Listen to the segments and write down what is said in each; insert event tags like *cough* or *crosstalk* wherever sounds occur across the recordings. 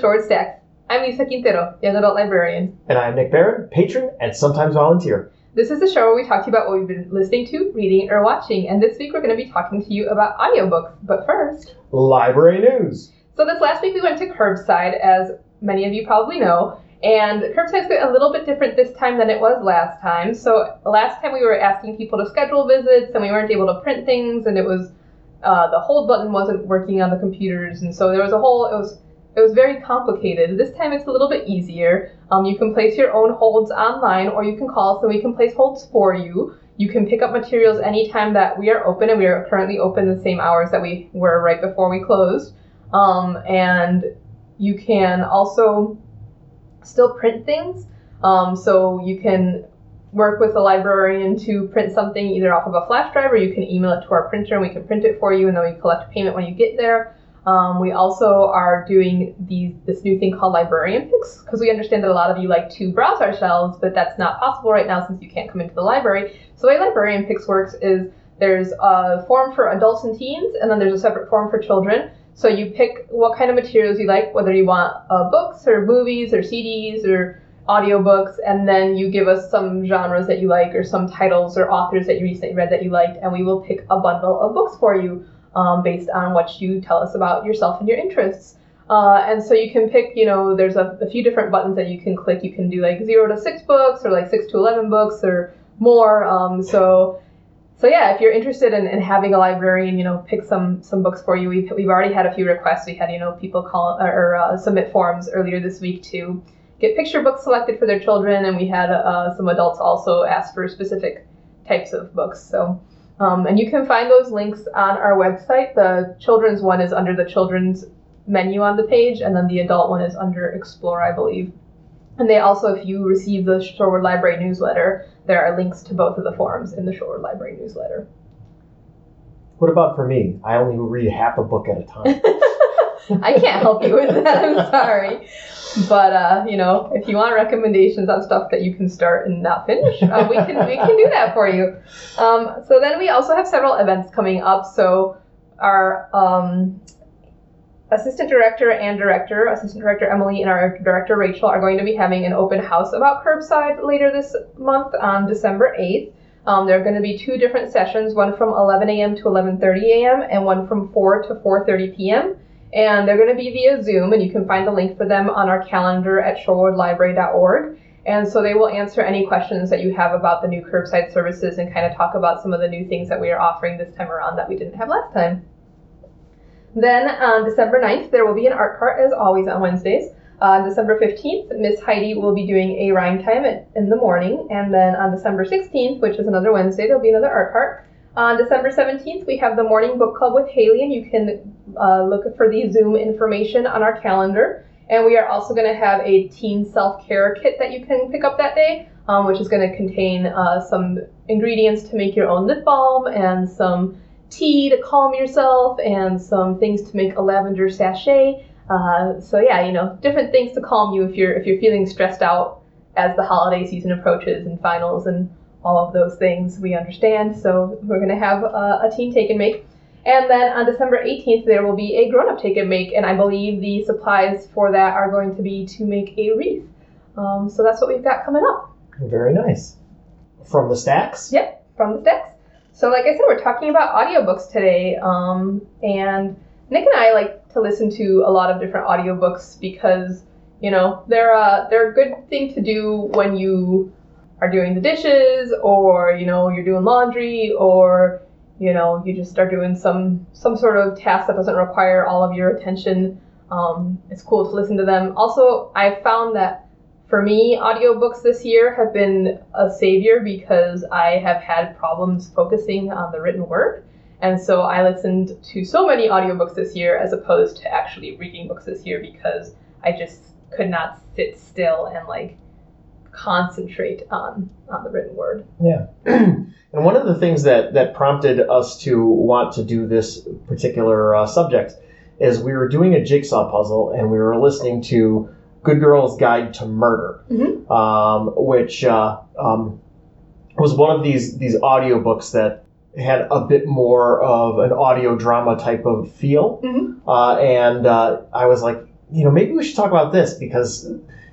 Short Stacks. I'm Lisa Quintero, young adult librarian. And I'm Nick Barron, patron and sometimes volunteer. This is the show where we talk to you about what we've been listening to, reading, or watching. And this week we're going to be talking to you about audiobooks. But first, library news. So this last week we went to Curbside, as many of you probably know. And Curbside's a little bit different this time than it was last time. So last time we were asking people to schedule visits and we weren't able to print things and it was uh, the hold button wasn't working on the computers and so there was a whole it was it was very complicated. This time it's a little bit easier. Um, you can place your own holds online or you can call us and we can place holds for you. You can pick up materials anytime that we are open and we are currently open the same hours that we were right before we closed. Um, and you can also still print things. Um, so you can work with a librarian to print something either off of a flash drive or you can email it to our printer and we can print it for you and then we collect payment when you get there. Um, we also are doing these, this new thing called librarian picks because we understand that a lot of you like to browse our shelves, but that's not possible right now since you can't come into the library. So the way librarian picks works is there's a form for adults and teens, and then there's a separate form for children. So you pick what kind of materials you like, whether you want uh, books or movies or CDs or audiobooks, and then you give us some genres that you like or some titles or authors that you recently read that you liked, and we will pick a bundle of books for you um, based on what you tell us about yourself and your interests. Uh, and so you can pick, you know, there's a, a, few different buttons that you can click. You can do like zero to six books or like six to 11 books or more. Um, so, so yeah, if you're interested in, in, having a librarian, you know, pick some some books for you. We've, we've already had a few requests. We had, you know, people call or uh, submit forms earlier this week to get picture books selected for their children. And we had uh, some adults also ask for specific types of books. So, um, and you can find those links on our website. The children's one is under the children's menu on the page, and then the adult one is under Explore, I believe. And they also, if you receive the Shorewood Library newsletter, there are links to both of the forums in the Shorewood Library newsletter. What about for me? I only read half a book at a time. *laughs* I can't help you with that. I'm sorry. *laughs* But uh, you know, if you want recommendations on stuff that you can start and not finish, uh, we can we can do that for you. Um, so then we also have several events coming up. So our um, assistant director and director, assistant director Emily and our director Rachel are going to be having an open house about curbside later this month on December 8th. Um, there are going to be two different sessions, one from 11 a.m. to 11:30 a.m. and one from 4 to 4:30 p.m and they're going to be via Zoom, and you can find the link for them on our calendar at shorewoodlibrary.org. And so they will answer any questions that you have about the new curbside services and kind of talk about some of the new things that we are offering this time around that we didn't have last time. Then on December 9th, there will be an art cart as always on Wednesdays. On December 15th, Miss Heidi will be doing a rhyme time in the morning. And then on December 16th, which is another Wednesday, there'll be another art cart. On December 17th, we have the Morning Book Club with Haley, and you can uh, look for the Zoom information on our calendar. And we are also going to have a teen self care kit that you can pick up that day, um, which is going to contain uh, some ingredients to make your own lip balm and some tea to calm yourself and some things to make a lavender sachet. Uh, so yeah, you know, different things to calm you if you're if you're feeling stressed out as the holiday season approaches and finals and all of those things we understand. So we're going to have a, a teen take and make. And then on December 18th, there will be a grown up take and make, and I believe the supplies for that are going to be to make a wreath. Um, so that's what we've got coming up. Very nice. From the stacks? Yep, from the stacks. So, like I said, we're talking about audiobooks today, um, and Nick and I like to listen to a lot of different audiobooks because, you know, they're, a, they're a good thing to do when you are doing the dishes or you know you're doing laundry or you know you just are doing some some sort of task that doesn't require all of your attention um, it's cool to listen to them. Also i found that for me audiobooks this year have been a savior because i have had problems focusing on the written word and so i listened to so many audiobooks this year as opposed to actually reading books this year because i just could not sit still and like concentrate on on the written word. Yeah. *clears throat* and one of the things that that prompted us to want to do this particular uh, subject is we were doing a jigsaw puzzle and we were listening to Good Girl's Guide to Murder, mm-hmm. um, which uh, um, was one of these these audiobooks that had a bit more of an audio drama type of feel. Mm-hmm. Uh, and uh, I was like, you know, maybe we should talk about this because,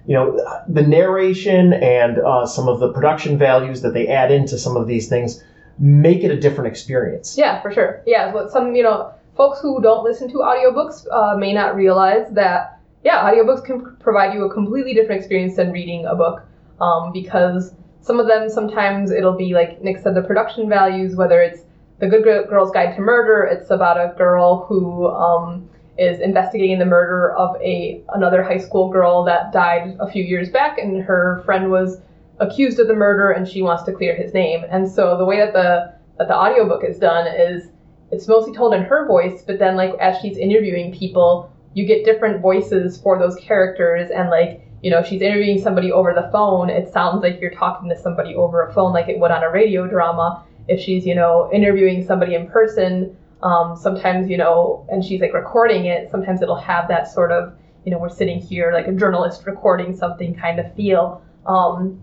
you know, the narration and uh, some of the production values that they add into some of these things make it a different experience. Yeah, for sure. Yeah, but some, you know, folks who don't listen to audiobooks uh, may not realize that, yeah, audiobooks can provide you a completely different experience than reading a book um, because some of them sometimes it'll be like Nick said, the production values, whether it's the Good Girl's Guide to Murder, it's about a girl who um, is investigating the murder of a another high school girl that died a few years back, and her friend was accused of the murder, and she wants to clear his name. And so the way that the that the audiobook is done is it's mostly told in her voice, but then like as she's interviewing people, you get different voices for those characters, and like you know, she's interviewing somebody over the phone, it sounds like you're talking to somebody over a phone like it would on a radio drama. If she's, you know, interviewing somebody in person, um, sometimes, you know, and she's like recording it, sometimes it'll have that sort of, you know, we're sitting here like a journalist recording something kind of feel. Um,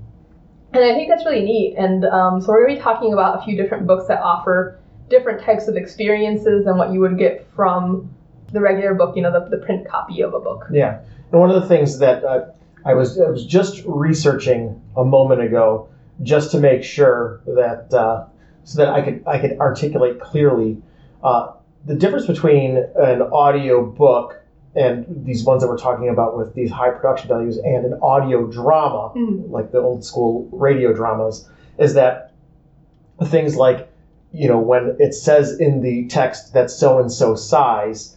and I think that's really neat. And um, so we're going to be talking about a few different books that offer different types of experiences than what you would get from the regular book, you know, the, the print copy of a book. Yeah. And one of the things that uh, I was I was just researching a moment ago just to make sure that uh, so that I could I could articulate clearly uh, the difference between an audio book and these ones that we're talking about with these high production values and an audio drama mm-hmm. like the old school radio dramas is that things like you know when it says in the text that so and so sighs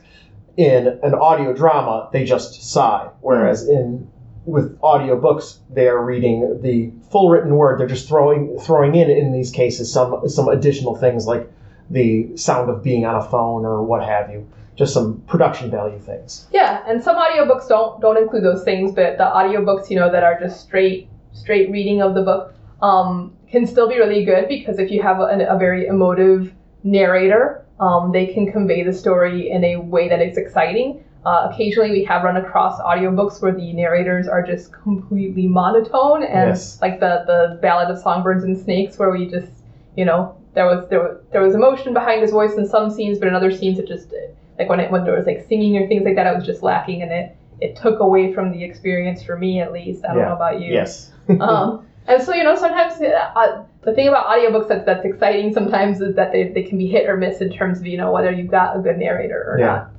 in an audio drama they just sigh whereas mm-hmm. in with audiobooks, they are reading the full written word. They're just throwing throwing in in these cases some some additional things like the sound of being on a phone or what have you. Just some production value things. Yeah, and some audiobooks don't don't include those things, but the audiobooks, you know, that are just straight straight reading of the book um, can still be really good because if you have a, a very emotive narrator, um, they can convey the story in a way that is exciting. Uh, occasionally, we have run across audiobooks where the narrators are just completely monotone, and yes. like the the Ballad of Songbirds and Snakes, where we just, you know, there was there was there was emotion behind his voice in some scenes, but in other scenes it just like when it when there was like singing or things like that, it was just lacking, and it it took away from the experience for me at least. I don't yeah. know about you. Yes. *laughs* um, and so you know sometimes uh, the thing about audiobooks that's that's exciting sometimes is that they, they can be hit or miss in terms of you know whether you've got a good narrator or yeah. not.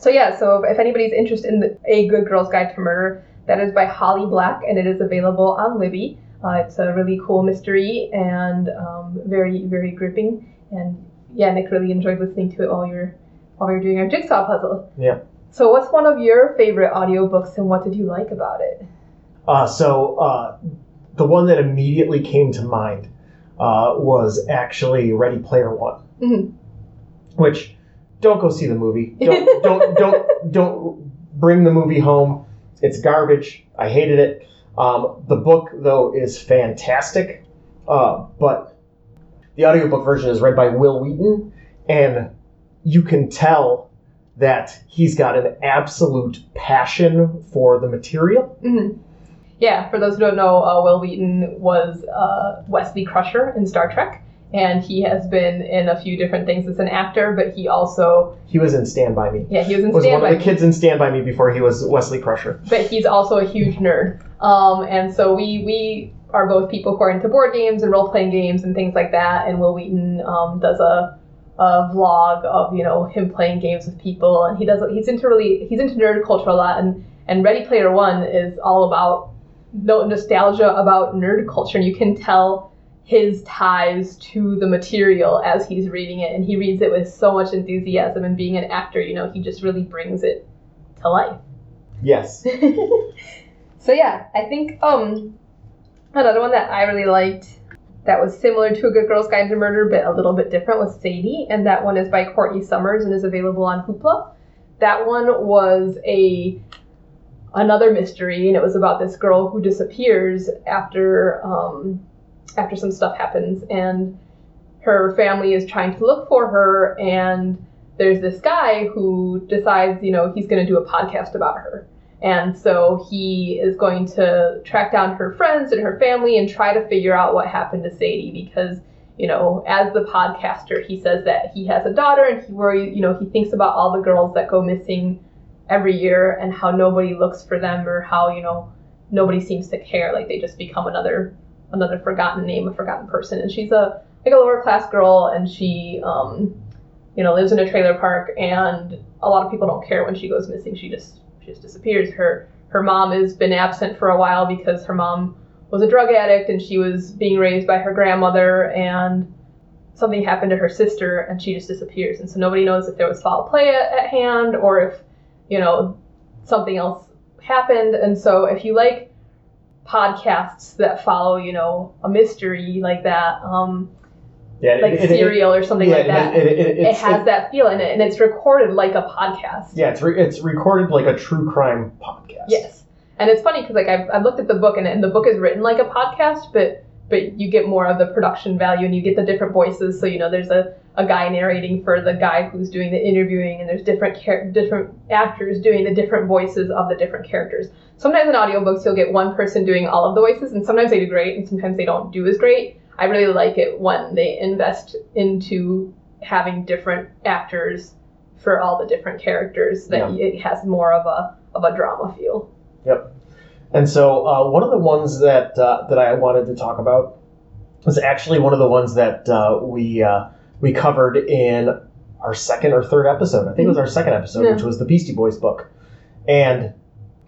So yeah, so if anybody's interested in the, A Good Girl's Guide to Murder, that is by Holly Black, and it is available on Libby. Uh, it's a really cool mystery and um, very very gripping. And yeah, Nick really enjoyed listening to it while you're while you're doing our jigsaw puzzle. Yeah. So what's one of your favorite audiobooks and what did you like about it? Uh, so uh, the one that immediately came to mind uh, was actually Ready Player One, mm-hmm. which don't go see the movie. Don't *laughs* don't don't don't bring the movie home. It's garbage. I hated it. Um, the book though is fantastic, uh, but the audiobook version is read by Wil Wheaton, and you can tell that he's got an absolute passion for the material. Mm-hmm. Yeah, for those who don't know, uh, Wil Wheaton was uh, Wesley Crusher in Star Trek and he has been in a few different things as an actor, but he also he was in Stand by Me. Yeah, he was in Stand by Me. Was Stand one of the kids in Stand by Me before he was Wesley Crusher. But he's also a huge nerd, um, and so we we are both people who are into board games and role playing games and things like that. And Wil Wheaton um, does a a vlog of you know him playing games with people, and he does he's into really he's into nerd culture a lot, and and Ready Player One is all about no nostalgia about nerd culture, and you can tell his ties to the material as he's reading it and he reads it with so much enthusiasm and being an actor you know he just really brings it to life. Yes. *laughs* So yeah i think um another one that i really liked that was similar to a good girl's guide to murder but a little bit different was sadie and that one is by courtney summers and is available on hoopla. That one was a another mystery and it was about this girl who disappears after um, after some stuff happens and her family is trying to look for her and there's this guy who decides you know he's going to do a podcast about her. And so he is going to track down her friends and her family and try to figure out what happened to sadie because you know as the podcaster he says that he has a daughter and he worries you know he thinks about all the girls that go missing every year and how nobody looks for them or how you know nobody seems to care like they just become another another forgotten name a forgotten person. And she's a like a lower class girl and she um you know lives in a trailer park and a lot of people don't care when she goes missing. She just she just disappears. Her her mom has been absent for a while because her mom was a drug addict and she was being raised by her grandmother and something happened to her sister and she just disappears. And so nobody knows if there was foul play at, at hand or if you know something else happened. And so if you like podcasts that follow you know a mystery like that um Yeah, like it- it- it- serial or something yeah, like that. It, has that feel in it and it's recorded like a podcast. Yeah, it's re- it's recorded like a true crime podcast. Yes, and it's funny because like I've, I've looked at the book and, and the book is written like a podcast, but but you get more of the production value and you get the different voices. So you know there's a, a guy narrating for the guy who's doing the interviewing, and there's different char- different actors doing the different voices of the different characters. Sometimes in audiobooks you'll get one person doing all of the voices, and sometimes they do great, and sometimes they don't do as great. I really like it when they invest into having different actors for all the different characters that it has more of a of a drama feel. Yep. And so uh, one of the ones that uh, that I wanted to talk about was actually one of the ones that uh, we uh, we covered in our second or third episode. I think it was our second episode, Yeah. which was the Beastie Boys book. And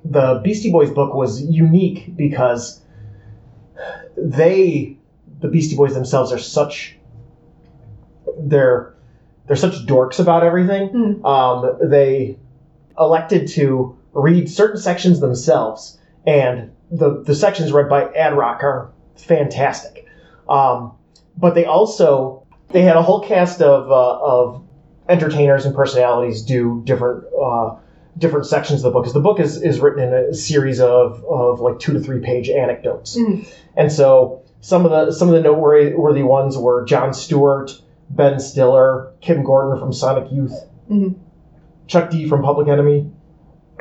the Beastie Boys book was unique because they, the Beastie Boys themselves, are such they're they're such dorks about everything. Hmm. Um, they elected to read certain sections themselves, and the the sections read by Ad Rock are fantastic. Um, but they also they had a whole cast of uh, of entertainers and personalities do different uh, different sections of the book. Because the book is, is written in a series of, of like two to three page anecdotes, Mhm. and so some of the some of the noteworthy ones were Jon Stewart, Ben Stiller, Kim Gordon from Sonic Youth, Mhm. Chuck D from Public Enemy, *clears throat*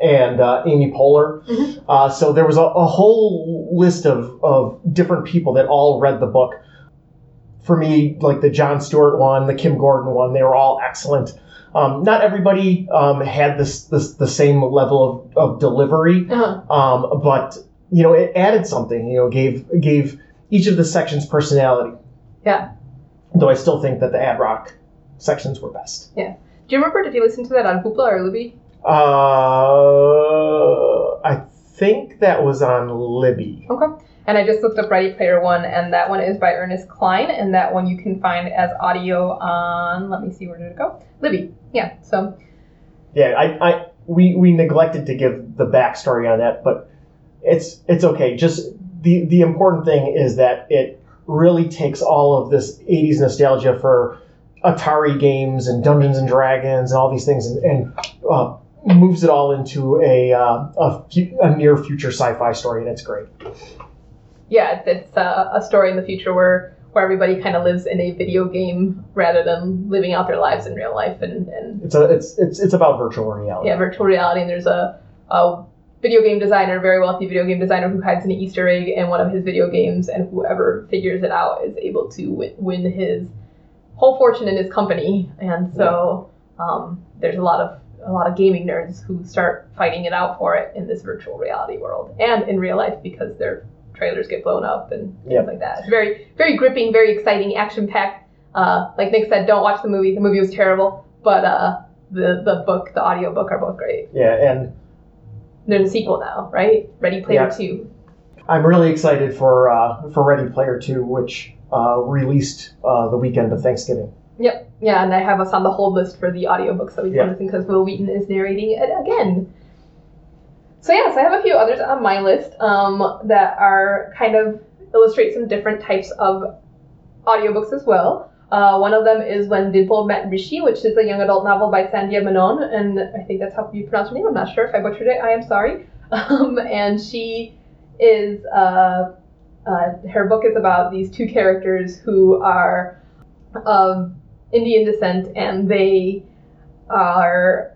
and uh, Amy Poehler. Mhm. Uh, so there was a, a whole list of, of different people that all read the book. For me, like the Jon Stewart one, the Kim Gordon one, they were all excellent. Um, not everybody um, had this, this the same level of, of delivery, Uh-huh. um, but you know it added something. You know, gave gave each of the sections personality. Yeah. Though I still think that the ad rock sections were best. Yeah. Do you remember? Did you listen to that on Hoopla or Libby? Uh, think that was on Libby. Okay. And I just looked up Ready Player One, and that one is by Ernest Cline, and that one you can find as audio on. Let me see, where did it go? Libby. Yeah. So Yeah, I, I we, we neglected to give the backstory on that, but it's it's okay. Just the the important thing is that it really takes all of this '80s nostalgia for Atari games and Dungeons and Dragons and all these things, and, and uh, moves it all into a uh, a, fu- a near future sci-fi story, and it's great. yeah, it's uh, a story in the future where where everybody kind of lives in a video game rather than living out their lives in real life, and and It's a it's it's it's about virtual reality. yeah, virtual reality. And there's a, a video game designer, a very wealthy video game designer, who hides an Easter egg in one of his video games, and whoever figures it out is able to win, win his whole fortune in his company. And so um, there's a lot of a lot of gaming nerds who start fighting it out for it in this virtual reality world and in real life because their trailers get blown up and things Yep. like that. It's very very gripping, very exciting, action packed. Uh, like Nick said, don't watch the movie. The movie was terrible, but uh, the the book, the audio book, are both great. Yeah, and There's a sequel now, right? Ready Player Yeah. Two. I'm really excited for uh, for Ready Player Two, which uh, released uh, the weekend of Thanksgiving. Yep. Yeah, and I have us on the whole list for the audiobooks that we Yeah. can listen because Wil Wheaton is narrating it again. So yes, I have a few others on my list um, that are kind of illustrate some different types of audiobooks as well. Uh, one of them is When Dimple Met Rishi, which is a young adult novel by Sandhya Menon, and I think that's how you pronounce her name. I'm not sure if I butchered it. I am sorry. *laughs* Um, and she is uh, uh, her book is about these two characters who are of Indian descent, and they are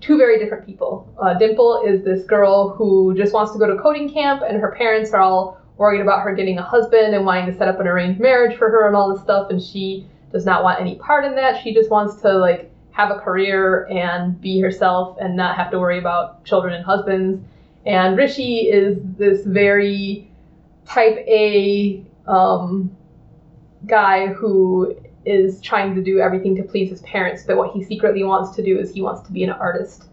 two very different people. Uh, Dimple is this girl who just wants to go to coding camp, and her parents are all worried about her getting a husband and wanting to set up an arranged marriage for her and all this stuff, and she does not want any part in that. She just wants to like have a career and be herself and not have to worry about children and husbands. And Rishi is this very type A um, guy who is trying to do everything to please his parents, but what he secretly wants to do is he wants to be an artist.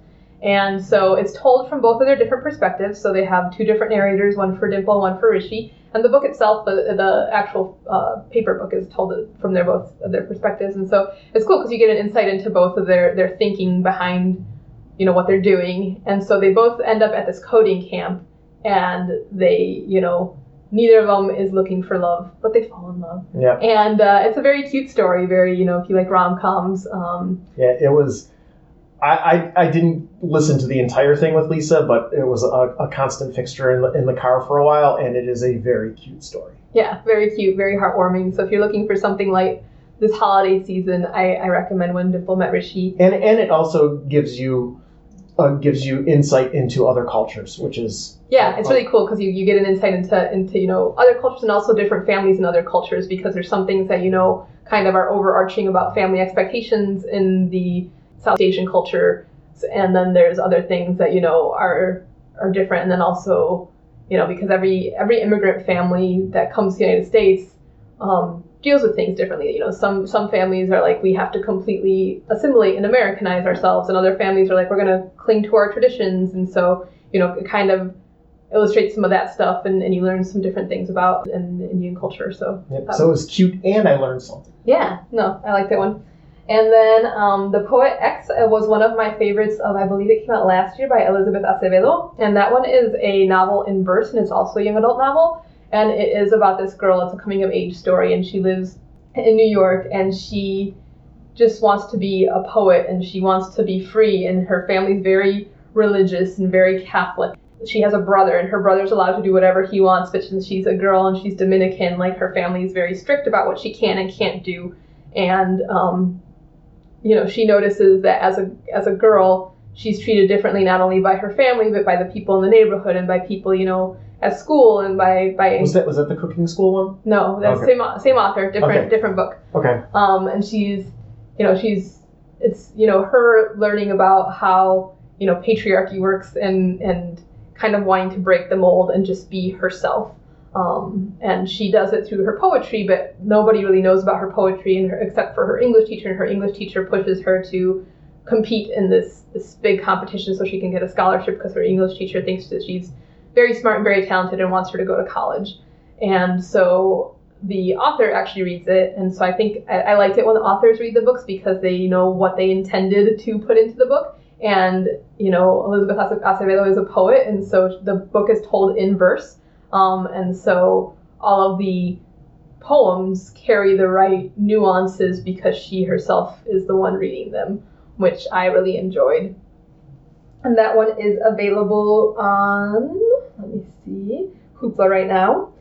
And so it's told from both of their different perspectives. So they have two different narrators, one for Dimple, one for Rishi. And the book itself, the, the actual uh, paper book, is told from their both of their perspectives. And so it's cool because you get an insight into both of their their thinking behind, you know, what they're doing. And so they both end up at this coding camp, and they, you know, neither of them is looking for love, but they fall in love. Yeah. And uh, it's a very cute story. Very, you know, if you like rom coms. Um, Yeah, it was. I, I, I didn't listen to the entire thing with Lisa, but it was a, a constant fixture in the, in the car for a while, and it is a very cute story. Yeah, very cute, very heartwarming. So if you're looking for something like this holiday season, I, I recommend When Dimple Met Rishi. And and it also gives you uh, gives you insight into other cultures, which is Yeah, it's really cool because you, you get an insight into into you know other cultures and also different families and other cultures because there's some things that you know kind of are overarching about family expectations in the South Asian culture, and then there's other things that you know are are different, and then also you know because every every immigrant family that comes to the United States um, deals with things differently. You know, some some families are like we have to completely assimilate and Americanize ourselves, and other families are like we're going to cling to our traditions, and so you know it kind of illustrates some of that stuff, and, and you learn some different things about an Indian culture. So Yep. um, So it was cute, and I learned something. yeah, no, I like that one. And then um, The Poet X uh, was one of my favorites of, I believe it came out last year by Elizabeth Acevedo. And that one is a novel in verse, and it's also a young adult novel. And it is about this girl, it's a coming of age story, and she lives in New York, and she just wants to be a poet, and she wants to be free, and her family's very religious and very Catholic. She has a brother, and her brother's allowed to do whatever he wants, but since she's a girl and she's Dominican, like her family is very strict about what she can and can't do and um, you know she notices that as a as a girl she's treated differently not only by her family but by the people in the neighborhood and by people you know at school and by by Was that was that the cooking school one? no that's Okay. same same author different Okay. different book Okay. um, and she's you know she's it's you know her learning about how you know patriarchy works and and kind of wanting to break the mold and just be herself um, and she does it through her poetry but nobody really knows about her poetry and her, except for her english teacher and her english teacher pushes her to compete in this this big competition so she can get a scholarship because her english teacher thinks that she's very smart and very talented and wants her to go to college and so the author actually reads it, and so I think I, I liked it when the authors read the books because they know what they intended to put into the book. And you know, Elizabeth Acevedo is a poet, and so the book is told in verse, um, and so all of the poems carry the right nuances because she herself is the one reading them, which I really enjoyed. And that one is available on, Hoopla right now.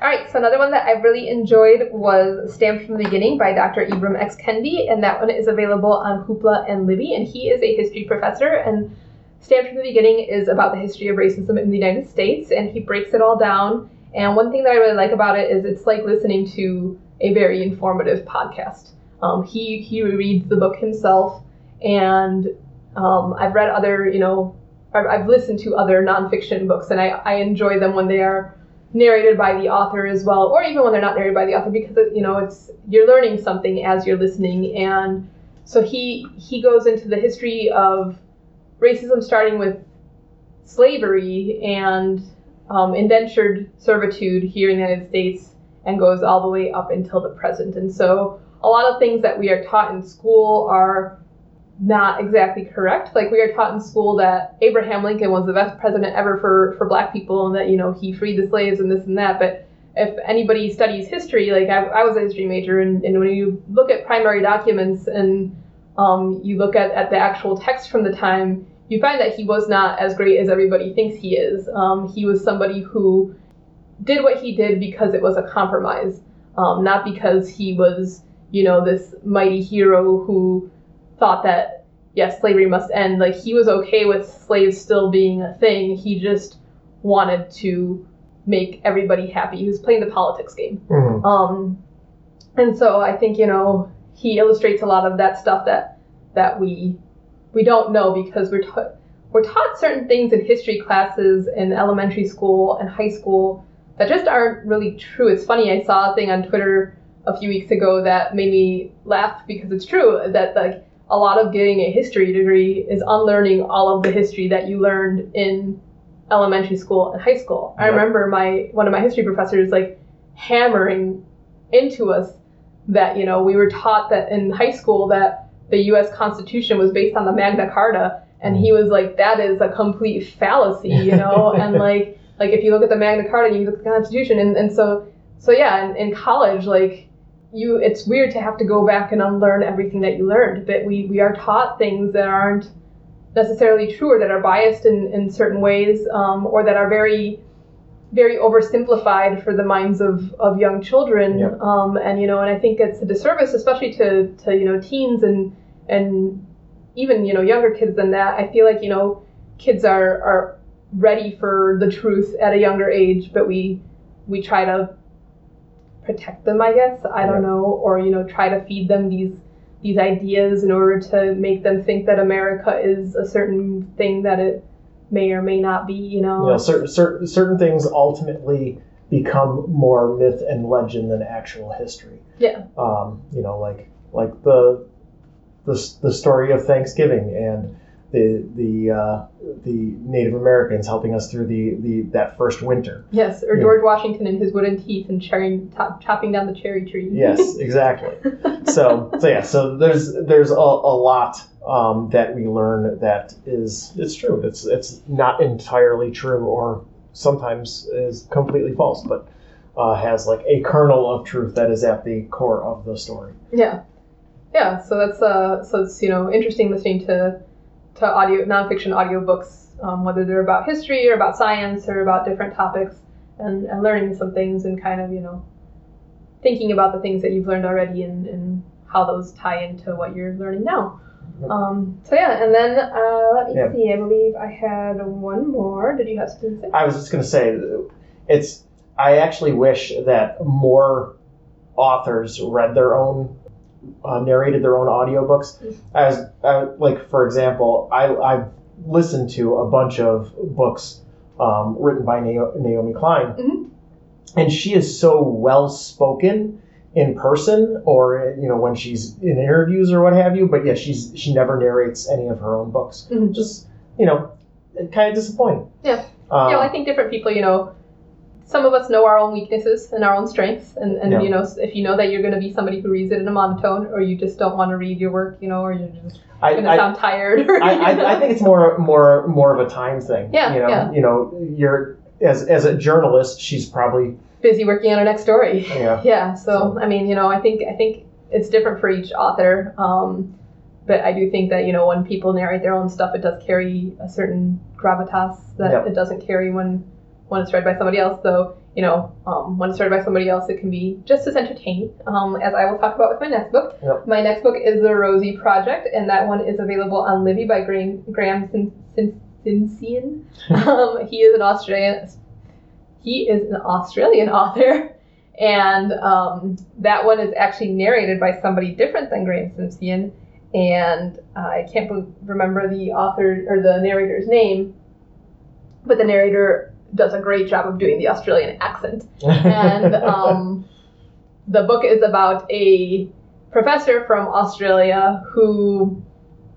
All right, so another one that I really enjoyed was Stamped from the Beginning by Dr. Ibram X. Kendi, and that one is available on Hoopla and Libby, and he is a history professor, and Stamped from the Beginning is about the history of racism in the United States, and he breaks it all down. And one thing that I really like about it is it's like listening to a very informative podcast. Um, he he reads the book himself, and um, I've read other, you know, I've, listened to other nonfiction books, and I, I enjoy them when they are narrated by the author as well, or even when they're not narrated by the author, because you know it's you're learning something as you're listening. And so he he goes into the history of racism, starting with slavery and um, indentured servitude here in the United States, and goes all the way up until the present. And so a lot of things that we are taught in school are not exactly correct. Like we are taught in school that Abraham Lincoln was the best president ever for, for black people and that, you know, he freed the slaves and this and that. But if anybody studies history, like I, I was a history major, and, and when you look at primary documents and um, you look at, at the actual text from the time, you find that he was not as great as everybody thinks he is. Um, he was somebody who did what he did because it was a compromise, um, not because he was, you know, this mighty hero who thought that yes, slavery must end. Like he was okay with slaves still being a thing. He just wanted to make everybody happy. He was playing the politics game. Mhm. Um, and so I think you know he illustrates a lot of that stuff that that we we don't know because we're ta- we're taught certain things in history classes in elementary school and high school that just aren't really true. It's funny. I saw a thing on Twitter a few weeks ago that made me laugh because it's true that like a lot of getting a history degree is unlearning all of the history that you learned in elementary school and high school. I remember my one of my history professors like hammering into us that you know we were taught that in high school that the U.S. Constitution was based on the Magna Carta, and he was like, that is a complete fallacy, you *laughs* know, and like like if you look at the Magna Carta you look at the Constitution, and, and so so yeah, in, in college like you it's weird to have to go back and unlearn everything that you learned, but we we are taught things that aren't necessarily true or that are biased in, in certain ways um, or that are very very oversimplified for the minds of, of young children. Um, and you know and i think it's a disservice especially to, to you know teens and and even you know younger kids than that. I feel like you know kids are are ready for the truth at a younger age but we we try to protect them i guess i don't know or you know try to feed them these these ideas in order to make them think that america is a certain thing that it may or may not be you know, You know, certain certain certain things ultimately become more myth and legend than actual history. Yeah. Um, you know, like like the the the story of Thanksgiving and the the uh, the Native Americans helping us through the, the that first winter. yes or Yeah. george washington and his wooden teeth and cherry, top, chopping down the cherry tree Yes, exactly. *laughs* so so yeah, so there's there's a, a lot um, that we learn that is it's true. It's it's not entirely true, or sometimes is completely false, but uh, has like a kernel of truth that is at the core of the story. Yeah, yeah. So that's uh, so it's you know interesting listening to to audio nonfiction audiobooks, um, whether they're about history or about science or about different topics, and, and learning some things and kind of you know thinking about the things that you've learned already and, and how those tie into what you're learning now. Um, so yeah, and then uh, let me Yeah. see. I believe I had one more. Did you have something to say? I was just going to say, it's. I actually wish that more authors read their own, uh, narrated their own audiobooks. As uh, like for example, I I've listened to a bunch of books um, written by Naomi Klein, Mhm. and she is so well spoken in person or you know when she's in interviews or what have you. But yeah, she's she never narrates any of her own books. Mhm. Just you know, kind of disappointing. Yeah. Um, yeah, I think different people, you know, some of us know our own weaknesses and our own strengths, and, and Yeah. you know, if you know that you're going to be somebody who reads it in a monotone, or you just don't want to read your work, you know, or you're just I, going to I- sound tired. Or, I, I, I think it's more more more of a time thing. Yeah, You know, yeah. you know, you're as as a journalist, she's probably busy working on her next story. yeah. *laughs* Yeah, so I mean, you know, I think I think it's different for each author. Um, but I do think that you know when people narrate their own stuff, it does carry a certain gravitas that Yep. it doesn't carry when when it's read by somebody else. Though you know, um, when it's read by somebody else, it can be just as entertaining. Um, as I will talk about with my next book. Yep. My next book is The Rosie Project, and that one is available on Libby by Graeme, Graeme Sin- Sin- Sinsian. *laughs* um, he is an Australian. He is an Australian author. And um, that one is actually narrated by somebody different than Graeme Simpson. And uh, I can't remember the author or the narrator's name, but the narrator does a great job of doing the Australian accent. And *laughs* um, the book is about a professor from Australia who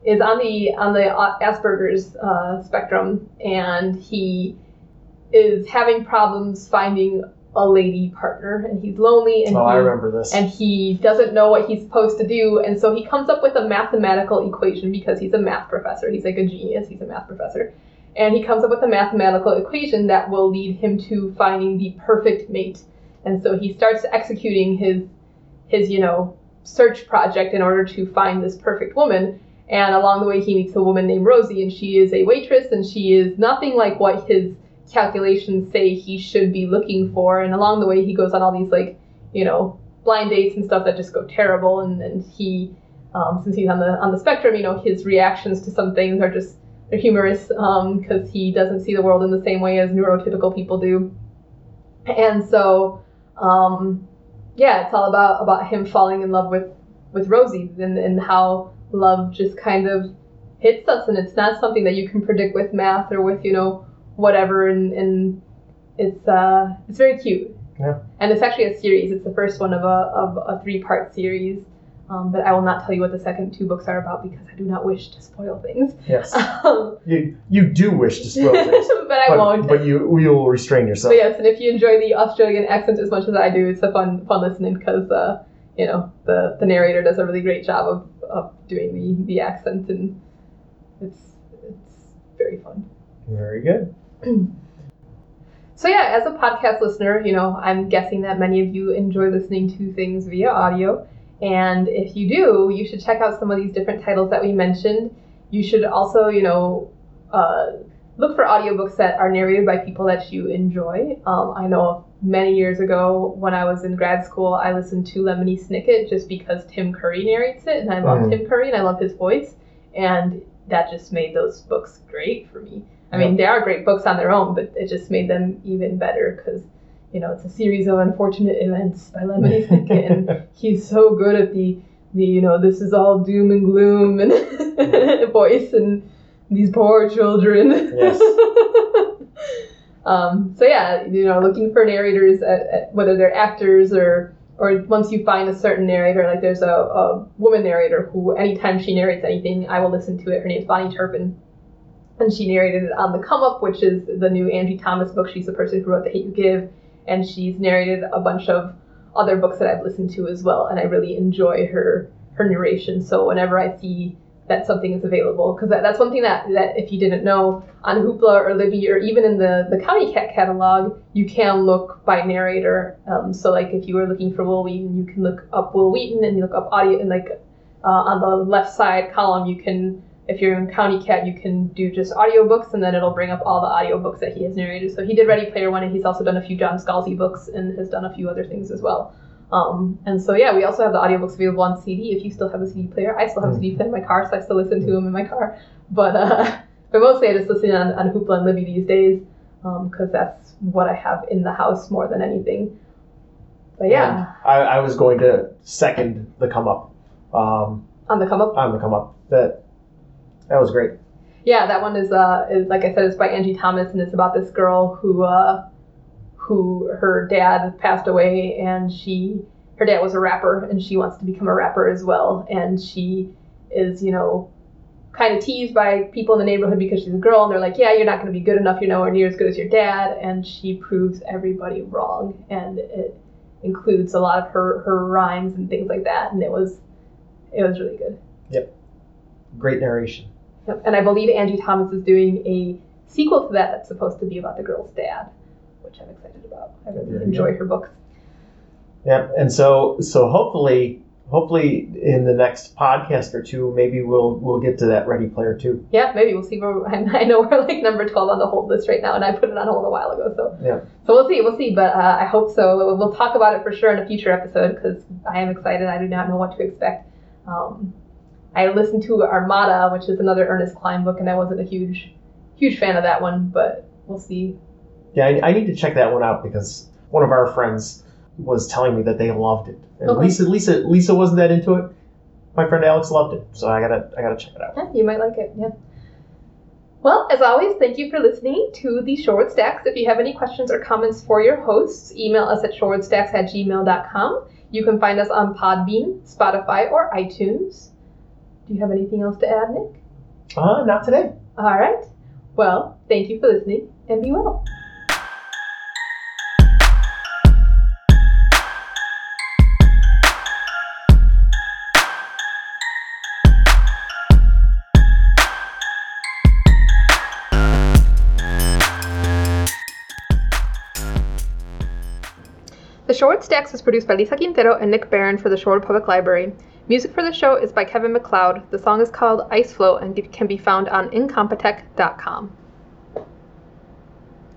is on the on the Asperger's uh, spectrum, and he is having problems finding a lady partner, and he's lonely, and oh, he, I remember this. and he doesn't know what he's supposed to do and so he comes up with a mathematical equation because he's a math professor he's like a genius he's a math professor and he comes up with a mathematical equation that will lead him to finding the perfect mate. And so he starts executing his his you know search project in order to find this perfect woman. And along the way he meets a woman named rosie and she is a waitress and she is nothing like what his calculations say he should be looking for. And along the way he goes on all these like you know blind dates and stuff that just go terrible. And, and he um, since he's on the on the spectrum you know his reactions to some things are just humorous because he doesn't see the world in the same way as neurotypical people do and so um, yeah it's all about about him falling in love with with rosie and, and how love just kind of hits us, and it's not something that you can predict with math or with you know whatever, and, and it's uh, it's very cute. Yeah. And it's actually a series. It's the first one of a of a three part series. Um, but I will not tell you what the second two books are about because I do not wish to spoil things. Yes. *laughs* Um, You you do wish to spoil *laughs* things, but I but, won't. but you you will restrain yourself. But yes, and if you enjoy the Australian accent as much as I do, it's a fun fun listening because uh, you know the the narrator does a really great job of, of doing the, the accent and it's it's very fun. Very good. *clears throat* So yeah, as a podcast listener, you know I'm guessing that many of you enjoy listening to things via audio, and if you do, you should check out some of these different titles that we mentioned. You should also, you know. Uh, look for audiobooks that are narrated by people that you enjoy. Um, I know many years ago when I was in grad school, I listened to Lemony Snicket just because Tim Curry narrates it, and I love Mhm. Tim Curry and I love his voice, and that just made those books great for me. I mean, they are great books on their own, but it just made them even better because. You know, it's a series of unfortunate events by Lemony Snicket, and *laughs* he's so good at the, the you know, this is all doom and gloom and *laughs* voice, and these poor children. Yes. *laughs* um, so yeah, you know, looking for narrators, at, at, whether they're actors or or once you find a certain narrator, like there's a, a woman narrator who anytime she narrates anything, I will listen to it. Her name's Bahni Turpin. And she narrated it on The Come Up, which is the new Angie Thomas book. She's the person who wrote The Hate You Give. And she's narrated a bunch of other books that I've listened to as well. And I really enjoy her her narration. So whenever I see that something is available, because that, that's one thing that, that if you didn't know, on Hoopla or Libby or even in the, the County Cat catalog, you can look by narrator. Um, so like if you were looking for Wil Wheaton, you can look up Wil Wheaton and you look up audio and like uh, on the left side column you can if you're in County Cat you can do just audiobooks and then it'll bring up all the audiobooks that he has narrated. So he did Ready Player One and he's also done a few John Scalzi books and has done a few other things as well. Um, and so yeah, we also have the audiobooks available on CD if you still have a CD player. I still have a CD player in my car, so I still listen to them in my car. But uh, *laughs* but mostly I just listen on, on Hoopla and Libby these days because that's what I have in the house more than anything. But yeah, I, I was going to second the come up. Um, on the come up. on the come up. That that was great. Yeah, that one is uh is like I said, it's by Angie Thomas and it's about this girl who uh who her dad passed away and she her dad was a rapper and she wants to become a rapper as well and she is, you know, kind of teased by people in the neighborhood because she's a girl and they're like, Yeah, you're not gonna be good enough, you're nowhere near as good as your dad and she proves everybody wrong and it includes a lot of her her rhymes and things like that and it was it was really good. Yep great narration. Yep. And I believe Angie Thomas is doing a sequel to that that's supposed to be about the girl's dad, which I'm excited about. I really Very enjoy her books. Yeah, and so so hopefully hopefully in the next podcast or two maybe we'll we'll get to that Ready Player Two. Yeah, maybe we'll see where *laughs* I know we're like number 12 on the hold list right now, and I put it on hold a while ago. So Yeah. so we'll see, we'll see. But uh, I hope so. We'll, we'll talk about it for sure in a future episode because I am excited. I do not know what to expect. Um, I listened to Armada, which is another Ernest Cline book, and I wasn't a huge huge fan of that one, but we'll see. Yeah, I, I need to check that one out because one of our friends was telling me that they loved it. And Okay. Lisa Lisa Lisa wasn't that into it. My friend Alex loved it, so I gotta I gotta check it out. Yeah, you might like it. Yeah. Well, as always, thank you for listening to the Shorewood Stacks. If you have any questions or comments for your hosts, email us at shorewoodstacks at gmail.com. You can find us on Podbean, Spotify, or iTunes. Do you have anything else to add, Nick? Uh, not today. All right. Well, thank you for listening and be well. The Shorewood Stacks is produced by Lisa Quintero and Nick Barron for the Shorewood Public Library. Music for the show is by Kevin MacLeod. The song is called Ice Flow and can be found on incompetech.com.